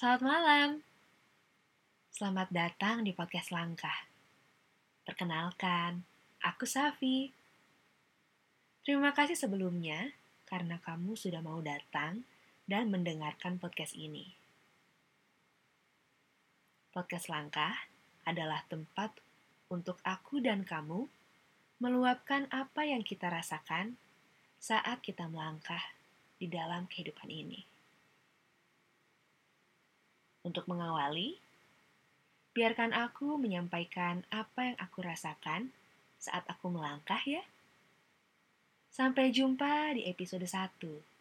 Selamat malam. Selamat datang di podcast Langkah. Perkenalkan, aku Safi. Terima kasih sebelumnya karena kamu sudah mau datang dan mendengarkan podcast ini. Podcast Langkah adalah tempat untuk aku dan kamu meluapkan apa yang kita rasakan saat kita melangkah di dalam kehidupan ini. Untuk mengawali, biarkan aku menyampaikan apa yang aku rasakan saat aku melangkah ya. Sampai jumpa di episode 1.